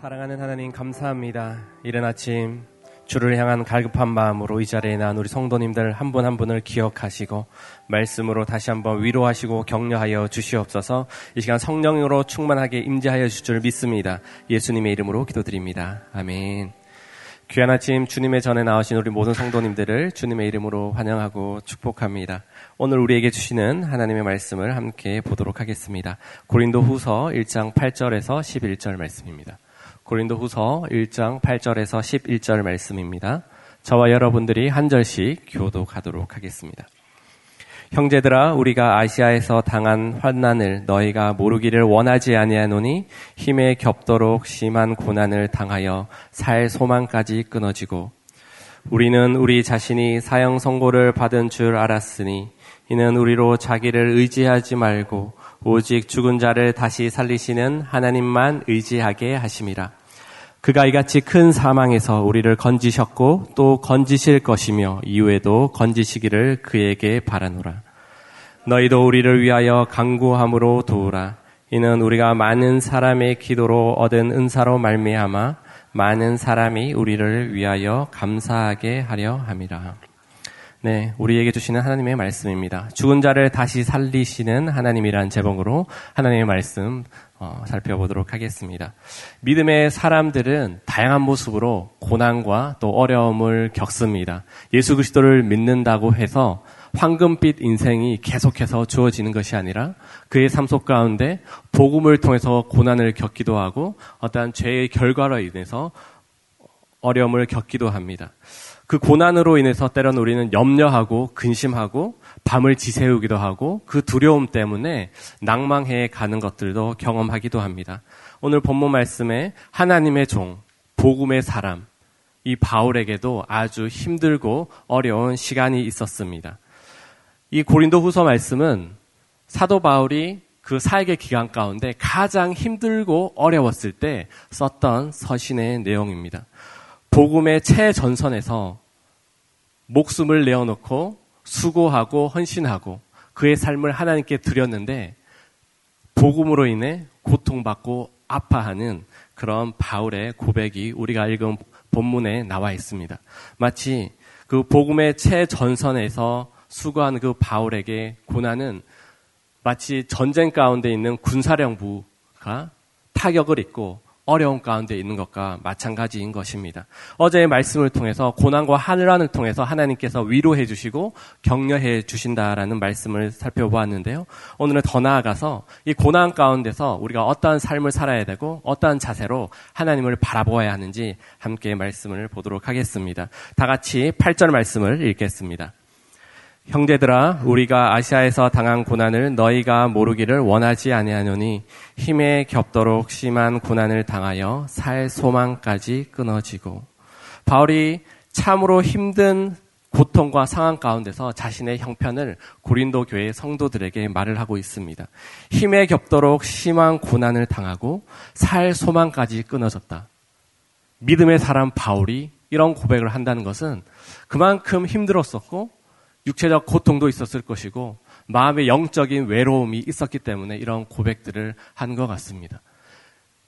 사랑하는 하나님 감사합니다. 이른 아침 주를 향한 갈급한 마음으로 이 자리에 난 우리 성도님들 한 분한 한 분을 기억하시고 말씀으로 다시 한번 위로하시고 격려하여 주시옵소서 이 시간 성령으로 충만하게 임재하여 주실 줄 믿습니다. 예수님의 이름으로 기도드립니다. 아멘. 귀한 아침 주님의 전에 나오신 우리 모든 성도님들을 주님의 이름으로 환영하고 축복합니다. 오늘 우리에게 주시는 하나님의 말씀을 함께 보도록 하겠습니다. 고린도 후서 1장 8절에서 11절 말씀입니다. 고린도 후서 1장 8절에서 11절 말씀입니다. 저와 여러분들이 한 절씩 교도하도록 하겠습니다. 형제들아 우리가 아시아에서 당한 환난을 너희가 모르기를 원하지 아니하노니 힘에 겹도록 심한 고난을 당하여 살 소망까지 끊어지고 우리는 우리 자신이 사형 선고를 받은 줄 알았으니 이는 우리로 자기를 의지하지 말고 오직 죽은 자를 다시 살리시는 하나님만 의지하게 하심이라. 그가 이같이 큰 사망에서 우리를 건지셨고 또 건지실 것이며 이후에도 건지시기를 그에게 바라노라. 너희도 우리를 위하여 강구함으로 도우라. 이는 우리가 많은 사람의 기도로 얻은 은사로 말미암아 많은 사람이 우리를 위하여 감사하게 하려 함이라. 네, 우리에게 주시는 하나님의 말씀입니다. 죽은 자를 다시 살리시는 하나님이란 제목으로 하나님의 말씀 어, 살펴보도록 하겠습니다. 믿음의 사람들은 다양한 모습으로 고난과 또 어려움을 겪습니다. 예수 그리스도를 믿는다고 해서 황금빛 인생이 계속해서 주어지는 것이 아니라 그의 삶 속 가운데 복음을 통해서 고난을 겪기도 하고 어떠한 죄의 결과로 인해서 어려움을 겪기도 합니다. 그 고난으로 인해서 때론 우리는 염려하고 근심하고 밤을 지새우기도 하고 그 두려움 때문에 낭망해 가는 것들도 경험하기도 합니다. 오늘 본문 말씀에 하나님의 종, 복음의 사람, 이 바울에게도 아주 힘들고 어려운 시간이 있었습니다. 이 고린도 후서 말씀은 사도 바울이 그 사역의 기간 가운데 가장 힘들고 어려웠을 때 썼던 서신의 내용입니다. 복음의 최전선에서 목숨을 내어놓고 수고하고 헌신하고 그의 삶을 하나님께 드렸는데 복음으로 인해 고통받고 아파하는 그런 바울의 고백이 우리가 읽은 본문에 나와 있습니다. 마치 그 복음의 최전선에서 수고한 그 바울에게 고난은 마치 전쟁 가운데 있는 군사령부가 타격을 입고 어려운 가운데 있는 것과 마찬가지인 것입니다. 어제의 말씀을 통해서 고난과 하늘안을 통해서 하나님께서 위로해 주시고 격려해 주신다라는 말씀을 살펴보았는데요. 오늘은 더 나아가서 이 고난 가운데서 우리가 어떠한 삶을 살아야 되고 어떠한 자세로 하나님을 바라보아야 하는지 함께 말씀을 보도록 하겠습니다. 다 같이 8절 말씀을 읽겠습니다. 형제들아 우리가 아시아에서 당한 고난을 너희가 모르기를 원하지 아니하노니 힘에 겹도록 심한 고난을 당하여 살 소망까지 끊어지고 바울이 참으로 힘든 고통과 상황 가운데서 자신의 형편을 고린도 교회 성도들에게 말을 하고 있습니다. 힘에 겹도록 심한 고난을 당하고 살 소망까지 끊어졌다. 믿음의 사람 바울이 이런 고백을 한다는 것은 그만큼 힘들었었고 육체적 고통도 있었을 것이고 마음의 영적인 외로움이 있었기 때문에 이런 고백들을 한 것 같습니다.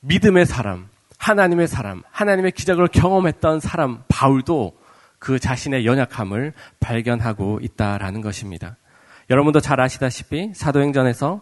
믿음의 사람, 하나님의 사람, 하나님의 기적을 경험했던 사람 바울도 그 자신의 연약함을 발견하고 있다라는 것입니다. 여러분도 잘 아시다시피 사도행전에서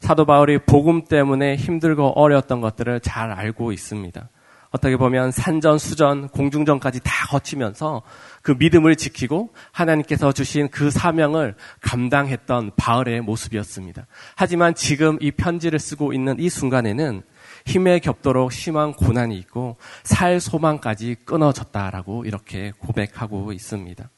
사도 바울이 복음 때문에 힘들고 어려웠던 것들을 잘 알고 있습니다. 어떻게 보면 산전, 수전, 공중전까지 다 거치면서 그 믿음을 지키고 하나님께서 주신 그 사명을 감당했던 바울의 모습이었습니다. 하지만 지금 이 편지를 쓰고 있는 이 순간에는 힘에 겹도록 심한 고난이 있고 살 소망까지 끊어졌다라고 이렇게 고백하고 있습니다.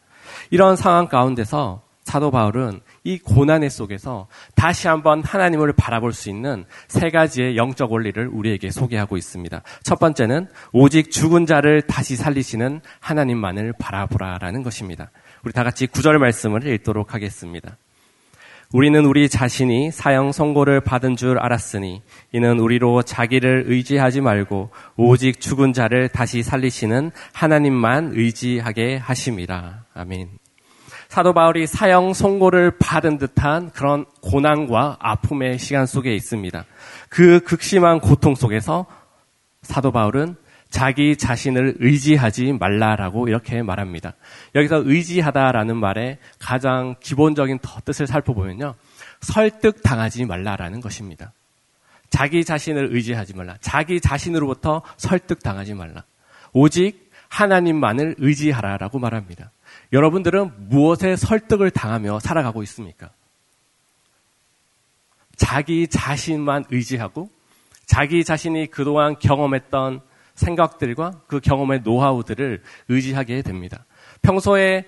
이런 상황 가운데서 사도 바울은 이 고난의 속에서 다시 한번 하나님을 바라볼 수 있는 세 가지의 영적 원리를 우리에게 소개하고 있습니다. 첫 번째는 오직 죽은 자를 다시 살리시는 하나님만을 바라보라라는 것입니다. 우리 다 같이 구절 말씀을 읽도록 하겠습니다. 우리는 우리 자신이 사형 선고를 받은 줄 알았으니 이는 우리로 자기를 의지하지 말고 오직 죽은 자를 다시 살리시는 하나님만 의지하게 하심이라. 아멘. 사도 바울이 사형 선고를 받은 듯한 그런 고난과 아픔의 시간 속에 있습니다. 그 극심한 고통 속에서 사도 바울은 자기 자신을 의지하지 말라라고 이렇게 말합니다. 여기서 의지하다라는 말의 가장 기본적인 뜻을 살펴보면요. 설득 당하지 말라라는 것입니다. 자기 자신을 의지하지 말라. 자기 자신으로부터 설득 당하지 말라. 오직 하나님만을 의지하라라고 말합니다. 여러분들은 무엇에 설득을 당하며 살아가고 있습니까? 자기 자신만 의지하고 자기 자신이 그동안 경험했던 생각들과 그 경험의 노하우들을 의지하게 됩니다. 평소에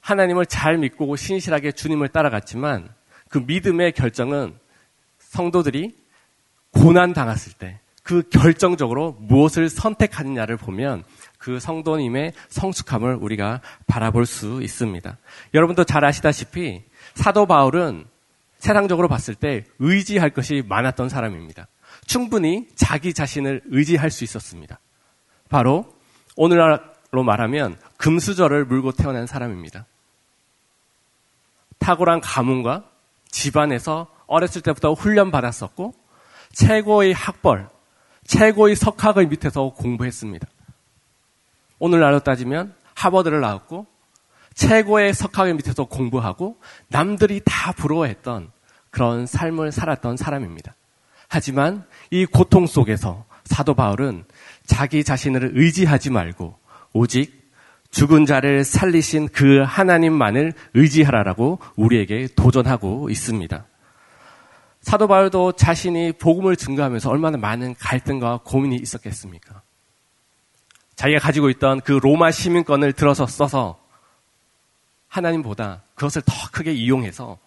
하나님을 잘 믿고 신실하게 주님을 따라갔지만 그 믿음의 결정은 성도들이 고난 당했을 때 그 결정적으로 무엇을 선택하느냐를 보면 그 성도님의 성숙함을 우리가 바라볼 수 있습니다. 여러분도 잘 아시다시피 사도 바울은 세상적으로 봤을 때 의지할 것이 많았던 사람입니다. 충분히 자기 자신을 의지할 수 있었습니다. 바로 오늘날로 말하면 금수저를 물고 태어난 사람입니다. 탁월한 가문과 집안에서 어렸을 때부터 훈련받았었고 최고의 학벌, 최고의 석학의 밑에서 공부했습니다. 오늘날로 따지면 하버드를 나왔고 최고의 석학의 밑에서 공부하고 남들이 다 부러워했던 그런 삶을 살았던 사람입니다. 하지만 이 고통 속에서 사도 바울은 자기 자신을 의지하지 말고 오직 죽은 자를 살리신 그 하나님만을 의지하라라고 우리에게 도전하고 있습니다. 사도 바울도 자신이 복음을 증거하면서 얼마나 많은 갈등과 고민이 있었겠습니까? 자기가 가지고 있던 그 로마 시민권을 들어서 써서 하나님보다 그것을 더 크게 이용해서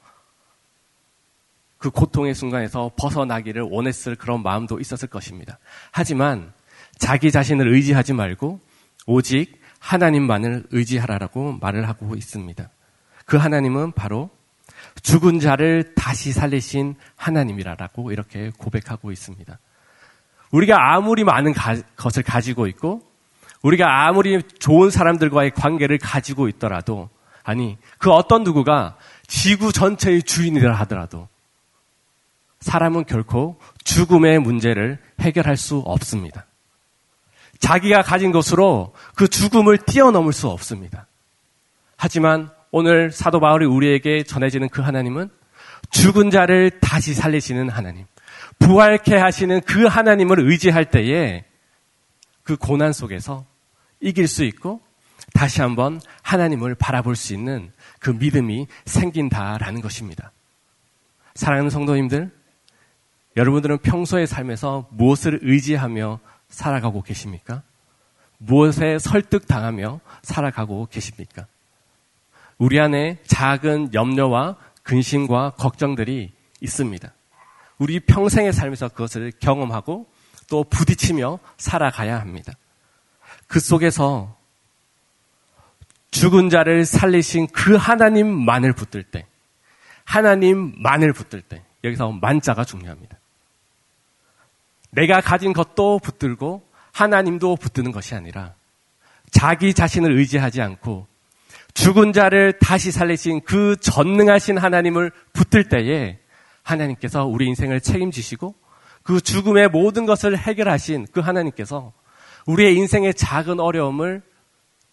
그 고통의 순간에서 벗어나기를 원했을 그런 마음도 있었을 것입니다. 하지만 자기 자신을 의지하지 말고 오직 하나님만을 의지하라라고 말을 하고 있습니다. 그 하나님은 바로 죽은 자를 다시 살리신 하나님이라고 이렇게 고백하고 있습니다. 우리가 아무리 많은 가, 것을 가지고 있고 우리가 아무리 좋은 사람들과의 관계를 가지고 있더라도 아니 그 어떤 누구가 지구 전체의 주인이라 하더라도 사람은 결코 죽음의 문제를 해결할 수 없습니다. 자기가 가진 것으로 그 죽음을 뛰어넘을 수 없습니다. 하지만 오늘 사도 바울이 우리에게 전해지는 그 하나님은 죽은 자를 다시 살리시는 하나님, 부활케 하시는 그 하나님을 의지할 때에 그 고난 속에서 이길 수 있고 다시 한번 하나님을 바라볼 수 있는 그 믿음이 생긴다라는 것입니다. 사랑하는 성도님들, 여러분들은 평소의 삶에서 무엇을 의지하며 살아가고 계십니까? 무엇에 설득당하며 살아가고 계십니까? 우리 안에 작은 염려와 근심과 걱정들이 있습니다. 우리 평생의 삶에서 그것을 경험하고 또 부딪히며 살아가야 합니다. 그 속에서 죽은 자를 살리신 그 하나님만을 붙들 때, 하나님만을 붙들 때, 여기서 만자가 중요합니다. 내가 가진 것도 붙들고 하나님도 붙드는 것이 아니라 자기 자신을 의지하지 않고 죽은 자를 다시 살리신 그 전능하신 하나님을 붙들 때에 하나님께서 우리 인생을 책임지시고 그 죽음의 모든 것을 해결하신 그 하나님께서 우리의 인생의 작은 어려움을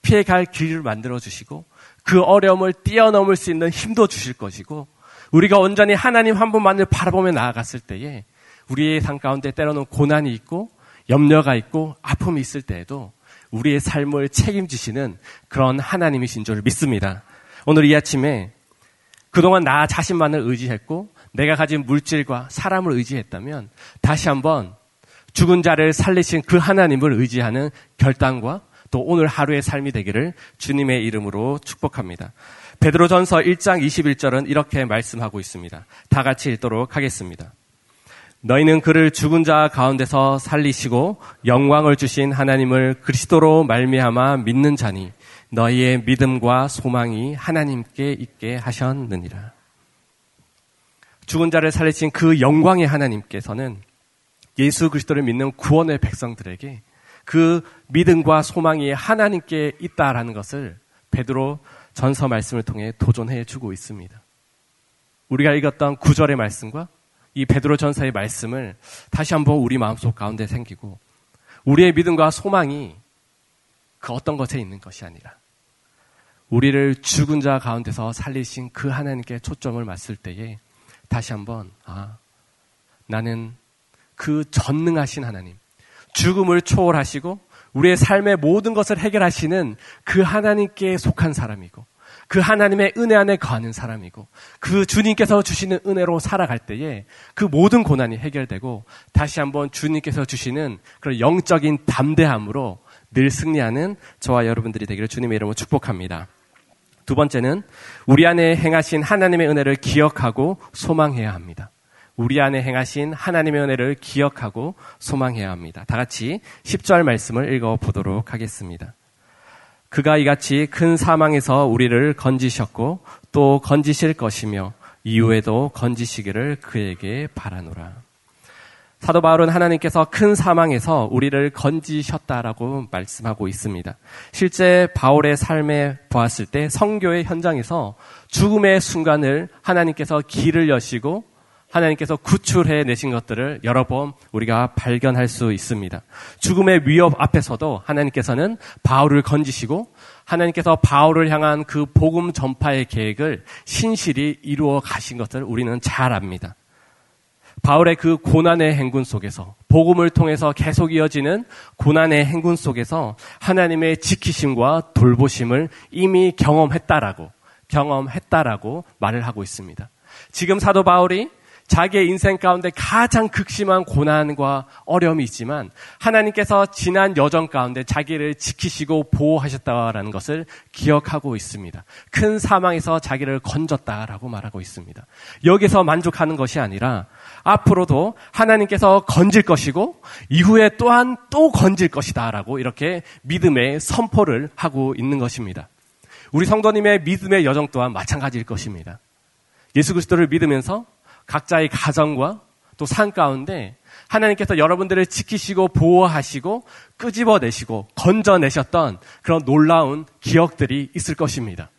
피해갈 길을 만들어 주시고 그 어려움을 뛰어넘을 수 있는 힘도 주실 것이고 우리가 온전히 하나님 한 분만을 바라보며 나아갔을 때에 우리의 삶 가운데 때로는 고난이 있고 염려가 있고 아픔이 있을 때에도 우리의 삶을 책임지시는 그런 하나님이신 줄 믿습니다. 오늘 이 아침에 그동안 나 자신만을 의지했고 내가 가진 물질과 사람을 의지했다면 다시 한번 죽은 자를 살리신 그 하나님을 의지하는 결단과 또 오늘 하루의 삶이 되기를 주님의 이름으로 축복합니다. 베드로전서 1장 21절은 이렇게 말씀하고 있습니다. 다 같이 읽도록 하겠습니다. 너희는 그를 죽은 자 가운데서 살리시고 영광을 주신 하나님을 그리스도로 말미암아 믿는 자니 너희의 믿음과 소망이 하나님께 있게 하셨느니라. 죽은 자를 살리신 그 영광의 하나님께서는 예수 그리스도를 믿는 구원의 백성들에게 그 믿음과 소망이 하나님께 있다라는 것을 베드로 전서 말씀을 통해 도전해 주고 있습니다. 우리가 읽었던 구절의 말씀과 이 베드로 전서의 말씀을 다시 한번 우리 마음속 가운데 생기고 우리의 믿음과 소망이 그 어떤 것에 있는 것이 아니라 우리를 죽은 자 가운데서 살리신 그 하나님께 초점을 맞을 때에 다시 한번 아 나는 그 전능하신 하나님 죽음을 초월하시고 우리의 삶의 모든 것을 해결하시는 그 하나님께 속한 사람이고 그 하나님의 은혜 안에 거하는 사람이고 그 주님께서 주시는 은혜로 살아갈 때에 그 모든 고난이 해결되고 다시 한번 주님께서 주시는 그런 영적인 담대함으로 늘 승리하는 저와 여러분들이 되기를 주님의 이름으로 축복합니다. 두 번째는 우리 안에 행하신 하나님의 은혜를 기억하고 소망해야 합니다. 우리 안에 행하신 하나님의 은혜를 기억하고 소망해야 합니다. 다 같이 10절 말씀을 읽어 보도록 하겠습니다. 그가 이같이 큰 사망에서 우리를 건지셨고 또 건지실 것이며 이후에도 건지시기를 그에게 바라노라. 사도 바울은 하나님께서 큰 사망에서 우리를 건지셨다라고 말씀하고 있습니다. 실제 바울의 삶에 보았을 때 성교의 현장에서 죽음의 순간을 하나님께서 길을 여시고 하나님께서 구출해 내신 것들을 여러 번 우리가 발견할 수 있습니다. 죽음의 위협 앞에서도 하나님께서는 바울을 건지시고 하나님께서 바울을 향한 그 복음 전파의 계획을 신실히 이루어 가신 것을 우리는 잘 압니다. 바울의 그 고난의 행군 속에서 복음을 통해서 계속 이어지는 고난의 행군 속에서 하나님의 지키심과 돌보심을 이미 경험했다라고 경험했다라고 말을 하고 있습니다. 지금 사도 바울이 자기의 인생 가운데 가장 극심한 고난과 어려움이 있지만 하나님께서 지난 여정 가운데 자기를 지키시고 보호하셨다라는 것을 기억하고 있습니다. 큰 사망에서 자기를 건졌다라고 말하고 있습니다. 여기서 만족하는 것이 아니라 앞으로도 하나님께서 건질 것이고 이후에 또한 또 건질 것이다라고 이렇게 믿음의 선포를 하고 있는 것입니다. 우리 성도님의 믿음의 여정 또한 마찬가지일 것입니다. 예수 그리스도를 믿으면서 각자의 가정과 또 산 가운데 하나님께서 여러분들을 지키시고 보호하시고 끄집어내시고 건져내셨던 그런 놀라운 기억들이 있을 것입니다.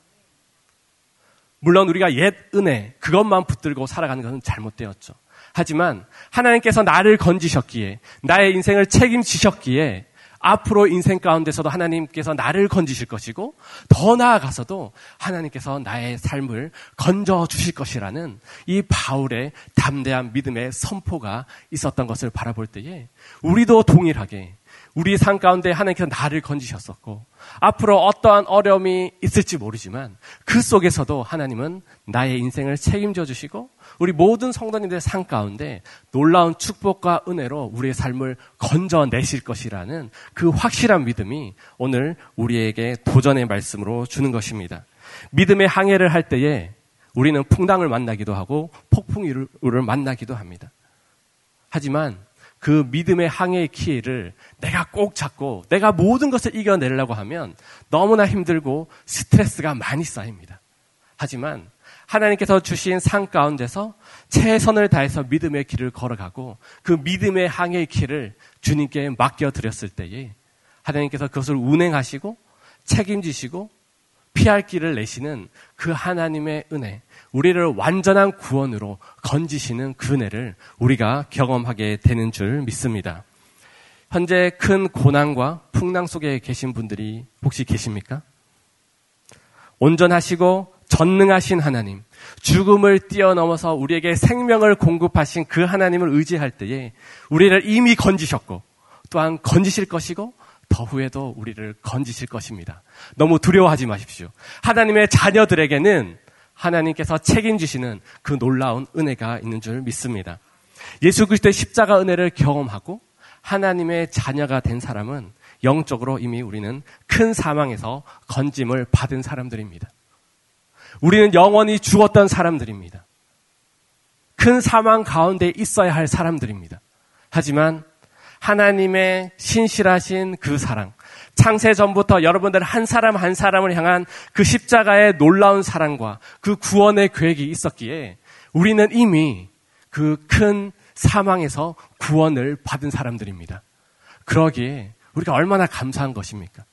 물론 우리가 옛 은혜, 그것만 붙들고 살아가는 것은 잘못되었죠. 하지만 하나님께서 나를 건지셨기에, 나의 인생을 책임지셨기에, 앞으로 인생 가운데서도 하나님께서 나를 건지실 것이고 더 나아가서도 하나님께서 나의 삶을 건져 주실 것이라는 이 바울의 담대한 믿음의 선포가 있었던 것을 바라볼 때에 우리도 동일하게 우리 삶 가운데 하나님께서 나를 건지셨었고 앞으로 어떠한 어려움이 있을지 모르지만 그 속에서도 하나님은 나의 인생을 책임져 주시고 우리 모든 성도님들의 삶 가운데 놀라운 축복과 은혜로 우리의 삶을 건져내실 것이라는 그 확실한 믿음이 오늘 우리에게 도전의 말씀으로 주는 것입니다. 믿음의 항해를 할 때에 우리는 풍랑을 만나기도 하고 폭풍우를 만나기도 합니다. 하지만 그 믿음의 항해의 키를 내가 꼭 잡고 내가 모든 것을 이겨내려고 하면 너무나 힘들고 스트레스가 많이 쌓입니다. 하지만 하나님께서 주신 상 가운데서 최선을 다해서 믿음의 길을 걸어가고 그 믿음의 항해의 길을 주님께 맡겨드렸을 때에 하나님께서 그것을 운행하시고 책임지시고 피할 길을 내시는 그 하나님의 은혜, 우리를 완전한 구원으로 건지시는 그 은혜를 우리가 경험하게 되는 줄 믿습니다. 현재 큰 고난과 풍랑 속에 계신 분들이 혹시 계십니까? 온전하시고 전능하신 하나님, 죽음을 뛰어넘어서 우리에게 생명을 공급하신 그 하나님을 의지할 때에 우리를 이미 건지셨고 또한 건지실 것이고 더 후에도 우리를 건지실 것입니다. 너무 두려워하지 마십시오. 하나님의 자녀들에게는 하나님께서 책임지시는 그 놀라운 은혜가 있는 줄 믿습니다. 예수 그리스도의 십자가 은혜를 경험하고 하나님의 자녀가 된 사람은 영적으로 이미 우리는 큰 사망에서 건짐을 받은 사람들입니다. 우리는 영원히 죽었던 사람들입니다. 큰 사망 가운데 있어야 할 사람들입니다. 하지만 하나님의 신실하신 그 사랑, 창세 전부터 여러분들 한 사람 한 사람을 향한 그 십자가의 놀라운 사랑과 그 구원의 계획이 있었기에 우리는 이미 그 큰 사망에서 구원을 받은 사람들입니다. 그러기에 우리가 얼마나 감사한 것입니까?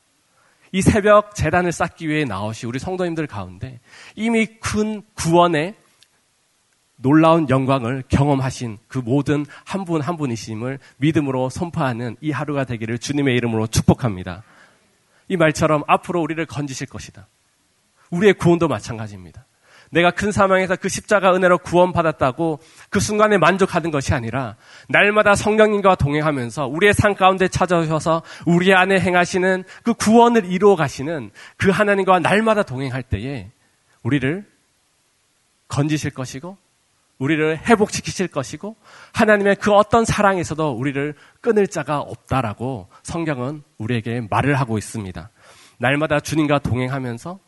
이 새벽 재단을 쌓기 위해 나오시 우리 성도님들 가운데 이미 큰 구원의 놀라운 영광을 경험하신 그 모든 한분한 분이심을 믿음으로 선포하는 이 하루가 되기를 주님의 이름으로 축복합니다. 이 말처럼 앞으로 우리를 건지실 것이다. 우리의 구원도 마찬가지입니다. 내가 큰 사망에서 그 십자가 은혜로 구원받았다고 그 순간에 만족하는 것이 아니라 날마다 성령님과 동행하면서 우리의 삶 가운데 찾아오셔서 우리 안에 행하시는 그 구원을 이루어 가시는 그 하나님과 날마다 동행할 때에 우리를 건지실 것이고 우리를 회복시키실 것이고 하나님의 그 어떤 사랑에서도 우리를 끊을 자가 없다라고 성경은 우리에게 말을 하고 있습니다. 날마다 주님과 동행하면서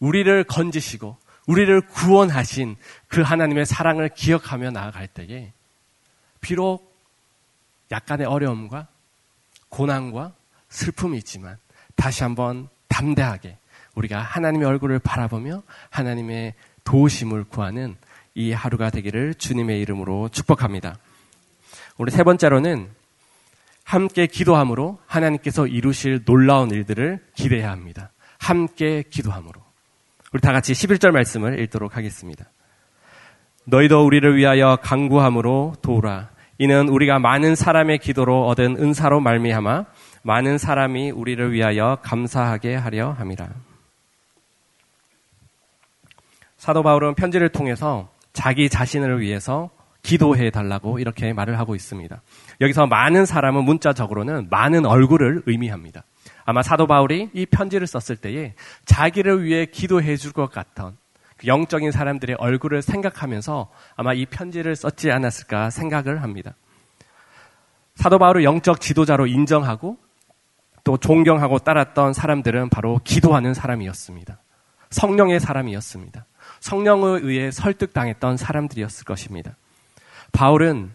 우리를 건지시고 우리를 구원하신 그 하나님의 사랑을 기억하며 나아갈 때에 비록 약간의 어려움과 고난과 슬픔이 있지만 다시 한번 담대하게 우리가 하나님의 얼굴을 바라보며 하나님의 도우심을 구하는 이 하루가 되기를 주님의 이름으로 축복합니다. 우리 세 번째로는 함께 기도함으로 하나님께서 이루실 놀라운 일들을 기대해야 합니다. 함께 기도함으로. 우리 다 같이 11절 말씀을 읽도록 하겠습니다. 너희도 우리를 위하여 강구함으로 도우라. 이는 우리가 많은 사람의 기도로 얻은 은사로 말미암아 많은 사람이 우리를 위하여 감사하게 하려 함이라. 사도 바울은 편지를 통해서 자기 자신을 위해서 기도해 달라고 이렇게 말을 하고 있습니다. 여기서 많은 사람은 문자적으로는 많은 얼굴을 의미합니다. 아마 사도 바울이 이 편지를 썼을 때에 자기를 위해 기도해 줄 것 같던 그 영적인 사람들의 얼굴을 생각하면서 아마 이 편지를 썼지 않았을까 생각을 합니다. 사도 바울을 영적 지도자로 인정하고 또 존경하고 따랐던 사람들은 바로 기도하는 사람이었습니다. 성령의 사람이었습니다. 성령에 의해 설득당했던 사람들이었을 것입니다. 바울은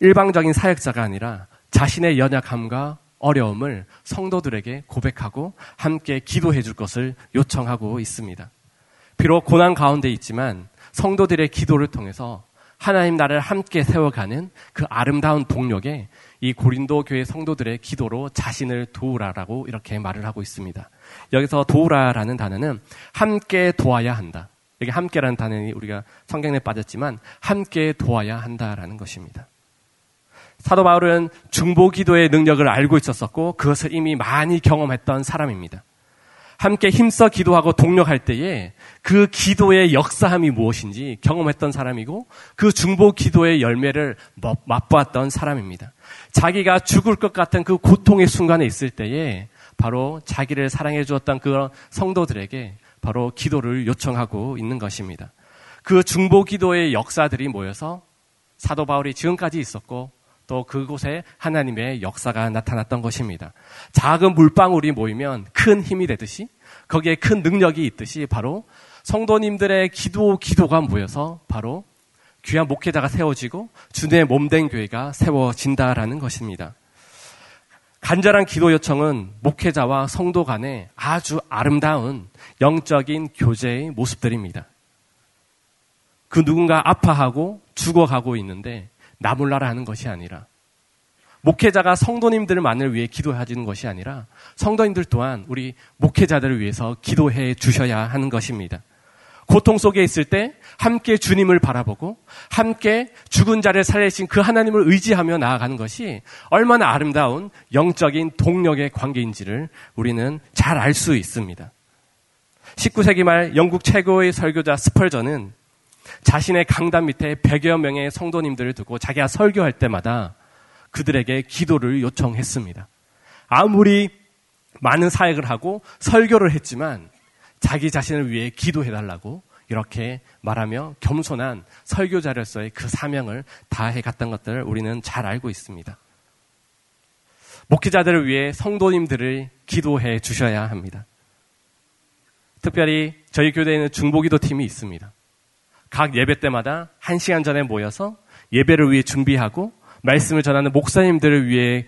일방적인 사역자가 아니라 자신의 연약함과 어려움을 성도들에게 고백하고 함께 기도해 줄 것을 요청하고 있습니다. 비록 고난 가운데 있지만 성도들의 기도를 통해서 하나님 나를 함께 세워가는 그 아름다운 동력에 이 고린도 교회 성도들의 기도로 자신을 도우라라고 이렇게 말을 하고 있습니다. 여기서 도우라라는 단어는 함께 도와야 한다. 여기 함께라는 단어는 우리가 성경에 빠졌지만 함께 도와야 한다라는 것입니다. 사도 바울은 중보 기도의 능력을 알고 있었었고 그것을 이미 많이 경험했던 사람입니다. 함께 힘써 기도하고 동력할 때에 그 기도의 역사함이 무엇인지 경험했던 사람이고 그 중보 기도의 열매를 맛보았던 사람입니다. 자기가 죽을 것 같은 그 고통의 순간에 있을 때에 바로 자기를 사랑해 주었던 그 성도들에게 바로 기도를 요청하고 있는 것입니다. 그 중보 기도의 역사들이 모여서 사도 바울이 지금까지 있었고 또 그곳에 하나님의 역사가 나타났던 것입니다. 작은 물방울이 모이면 큰 힘이 되듯이 거기에 큰 능력이 있듯이 바로 성도님들의 기도 기도가 모여서 바로 귀한 목회자가 세워지고 주님의 몸된 교회가 세워진다라는 것입니다. 간절한 기도 요청은 목회자와 성도 간의 아주 아름다운 영적인 교제의 모습들입니다. 그 누군가 아파하고 죽어가고 있는데 나 몰라라 하는 것이 아니라 목회자가 성도님들만을 위해 기도해주는 것이 아니라 성도님들 또한 우리 목회자들을 위해서 기도해 주셔야 하는 것입니다. 고통 속에 있을 때 함께 주님을 바라보고 함께 죽은 자를 살리신 그 하나님을 의지하며 나아가는 것이 얼마나 아름다운 영적인 동력의 관계인지를 우리는 잘 알 수 있습니다. 19세기 말 영국 최고의 설교자 스펄전은 자신의 강단 밑에 100여 명의 성도님들을 두고 자기가 설교할 때마다 그들에게 기도를 요청했습니다. 아무리 많은 사역을 하고 설교를 했지만 자기 자신을 위해 기도해달라고 이렇게 말하며 겸손한 설교자로서의 그 사명을 다해 갔던 것들을 우리는 잘 알고 있습니다. 목회자들을 위해 성도님들을 기도해 주셔야 합니다. 특별히 저희 교대에는 중보기도 팀이 있습니다. 각 예배 때마다 한 시간 전에 모여서 예배를 위해 준비하고 말씀을 전하는 목사님들을 위해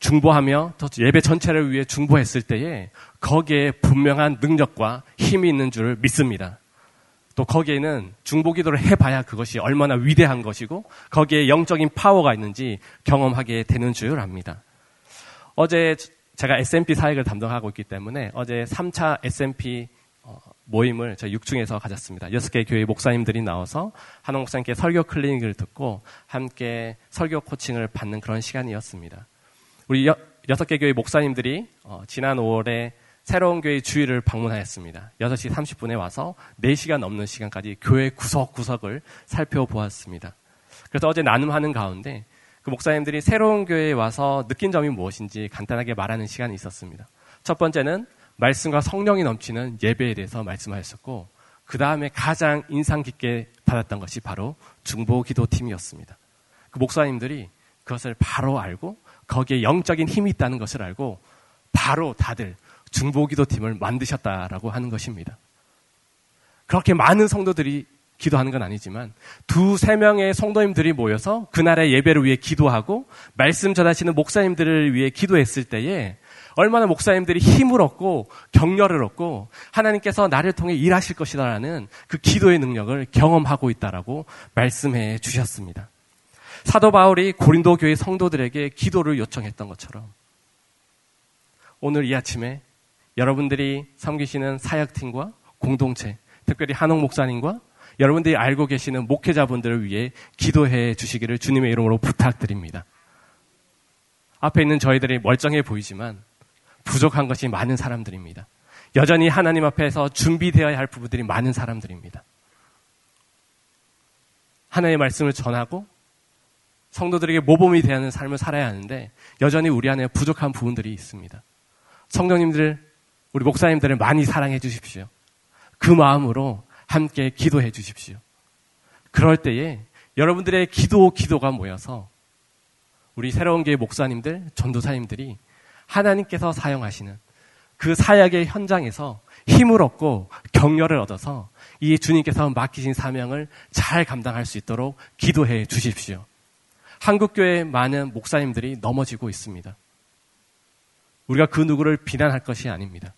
중보하며 예배 전체를 위해 중보했을 때에 거기에 분명한 능력과 힘이 있는 줄 믿습니다. 또 거기에는 중보기도를 해봐야 그것이 얼마나 위대한 것이고 거기에 영적인 파워가 있는지 경험하게 되는 줄 압니다. 어제 제가 SMP 사역을 담당하고 있기 때문에 어제 3차 SMP 어, 모임을 저희 6중에서 가졌습니다. 6개 교회 목사님들이 나와서 한옥 목사님께 설교 클리닉을 듣고 함께 설교 코칭을 받는 그런 시간이었습니다. 우리 여, 6개 교회 목사님들이 어, 지난 5월에 새로운 교회 주위를 방문하였습니다. 6시 30분에 와서 4시간 넘는 시간까지 교회 구석구석을 살펴보았습니다. 그래서 어제 나눔하는 가운데 그 목사님들이 새로운 교회에 와서 느낀 점이 무엇인지 간단하게 말하는 시간이 있었습니다. 첫 번째는 말씀과 성령이 넘치는 예배에 대해서 말씀하셨고 그 다음에 가장 인상 깊게 받았던 것이 바로 중보 기도팀이었습니다. 그 목사님들이 그것을 바로 알고 거기에 영적인 힘이 있다는 것을 알고 바로 다들 중보기도 팀을 만드셨다라고 하는 것입니다. 그렇게 많은 성도들이 기도하는 건 아니지만 두세 명의 성도님들이 모여서 그날의 예배를 위해 기도하고 말씀 전하시는 목사님들을 위해 기도했을 때에 얼마나 목사님들이 힘을 얻고 격려를 얻고 하나님께서 나를 통해 일하실 것이다라는 그 기도의 능력을 경험하고 있다라고 말씀해 주셨습니다. 사도 바울이 고린도 교회 성도들에게 기도를 요청했던 것처럼 오늘 이 아침에 여러분들이 섬기시는 사역팀과 공동체, 특별히 한옥 목사님과 여러분들이 알고 계시는 목회자분들을 위해 기도해 주시기를 주님의 이름으로 부탁드립니다. 앞에 있는 저희들이 멀쩡해 보이지만 부족한 것이 많은 사람들입니다. 여전히 하나님 앞에서 준비되어야 할 부분들이 많은 사람들입니다. 하나님의 말씀을 전하고 성도들에게 모범이 되는 삶을 살아야 하는데 여전히 우리 안에 부족한 부분들이 있습니다. 성령님들 우리 목사님들을 많이 사랑해 주십시오. 그 마음으로 함께 기도해 주십시오. 그럴 때에 여러분들의 기도, 기도가 모여서 우리 새로운 교회 목사님들, 전도사님들이 하나님께서 사용하시는 그 사역의 현장에서 힘을 얻고 격려를 얻어서 이 주님께서 맡기신 사명을 잘 감당할 수 있도록 기도해 주십시오. 한국교회 많은 목사님들이 넘어지고 있습니다. 우리가 그 누구를 비난할 것이 아닙니다.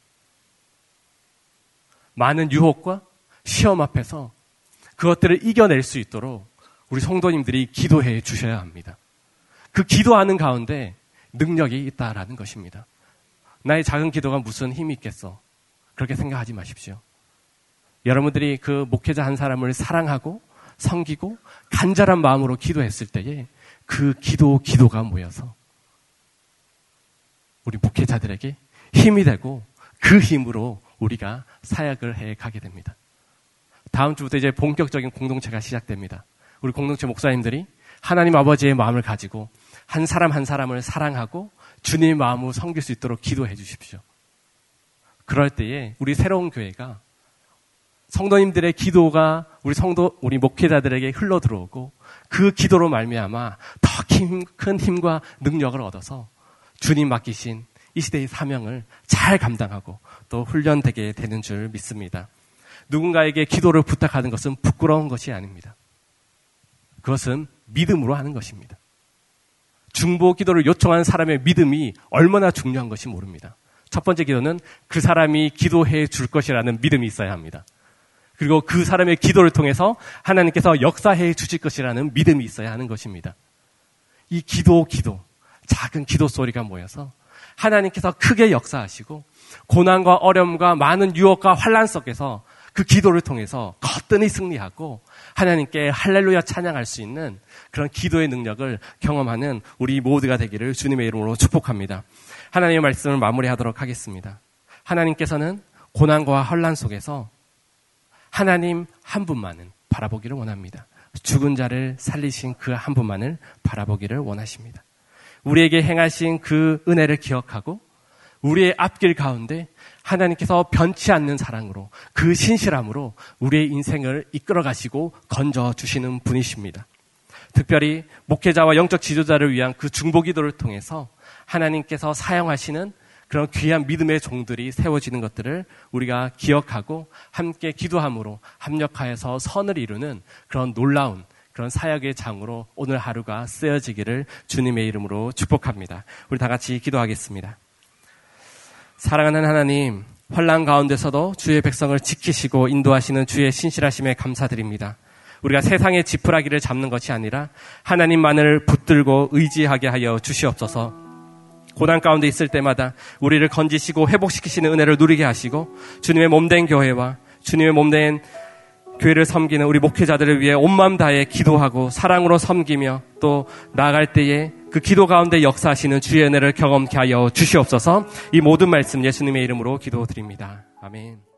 많은 유혹과 시험 앞에서 그것들을 이겨낼 수 있도록 우리 성도님들이 기도해 주셔야 합니다. 그 기도하는 가운데 능력이 있다라는 것입니다. 나의 작은 기도가 무슨 힘이 있겠어? 그렇게 생각하지 마십시오. 여러분들이 그 목회자 한 사람을 사랑하고 섬기고 간절한 마음으로 기도했을 때에 그 기도, 기도가 모여서 우리 목회자들에게 힘이 되고 그 힘으로 우리가 사역을 해 가게 됩니다. 다음 주부터 이제 본격적인 공동체가 시작됩니다. 우리 공동체 목사님들이 하나님 아버지의 마음을 가지고 한 사람 한 사람을 사랑하고 주님의 마음으로 섬길 수 있도록 기도해 주십시오. 그럴 때에 우리 새로운 교회가 성도님들의 기도가 우리 성도 우리 목회자들에게 흘러 들어오고 그 기도로 말미암아 더 큰 힘과 능력을 얻어서 주님 맡기신 이 시대의 사명을 잘 감당하고 또 훈련되게 되는 줄 믿습니다. 누군가에게 기도를 부탁하는 것은 부끄러운 것이 아닙니다. 그것은 믿음으로 하는 것입니다. 중보 기도를 요청하는 사람의 믿음이 얼마나 중요한 것이 모릅니다. 첫 번째 기도는 그 사람이 기도해 줄 것이라는 믿음이 있어야 합니다. 그리고 그 사람의 기도를 통해서 하나님께서 역사해 주실 것이라는 믿음이 있어야 하는 것입니다. 이 기도, 기도, 작은 기도 소리가 모여서 하나님께서 크게 역사하시고 고난과 어려움과 많은 유혹과 환란 속에서 그 기도를 통해서 거뜬히 승리하고 하나님께 할렐루야 찬양할 수 있는 그런 기도의 능력을 경험하는 우리 모두가 되기를 주님의 이름으로 축복합니다. 하나님의 말씀을 마무리하도록 하겠습니다. 하나님께서는 고난과 환란 속에서 하나님 한 분만은 바라보기를 원합니다. 죽은 자를 살리신 그 한 분만을 바라보기를 원하십니다. 우리에게 행하신 그 은혜를 기억하고 우리의 앞길 가운데 하나님께서 변치 않는 사랑으로 그 신실함으로 우리의 인생을 이끌어 가시고 건져 주시는 분이십니다. 특별히 목회자와 영적 지도자를 위한 그 중보 기도를 통해서 하나님께서 사용하시는 그런 귀한 믿음의 종들이 세워지는 것들을 우리가 기억하고 함께 기도함으로 합력하여서 선을 이루는 그런 놀라운 그런 사역의 장으로 오늘 하루가 쓰여지기를 주님의 이름으로 축복합니다. 우리 다 같이 기도하겠습니다. 사랑하는 하나님, 환란 가운데서도 주의 백성을 지키시고 인도하시는 주의 신실하심에 감사드립니다. 우리가 세상의 지푸라기를 잡는 것이 아니라 하나님만을 붙들고 의지하게 하여 주시옵소서. 고난 가운데 있을 때마다 우리를 건지시고 회복시키시는 은혜를 누리게 하시고 주님의 몸된 교회와 주님의 몸된 교회를 섬기는 우리 목회자들을 위해 온 마음 다해 기도하고 사랑으로 섬기며 또 나아갈 때에 그 기도 가운데 역사하시는 주의 은혜를 경험케 하여 주시옵소서 이 모든 말씀 예수님의 이름으로 기도드립니다. 아멘.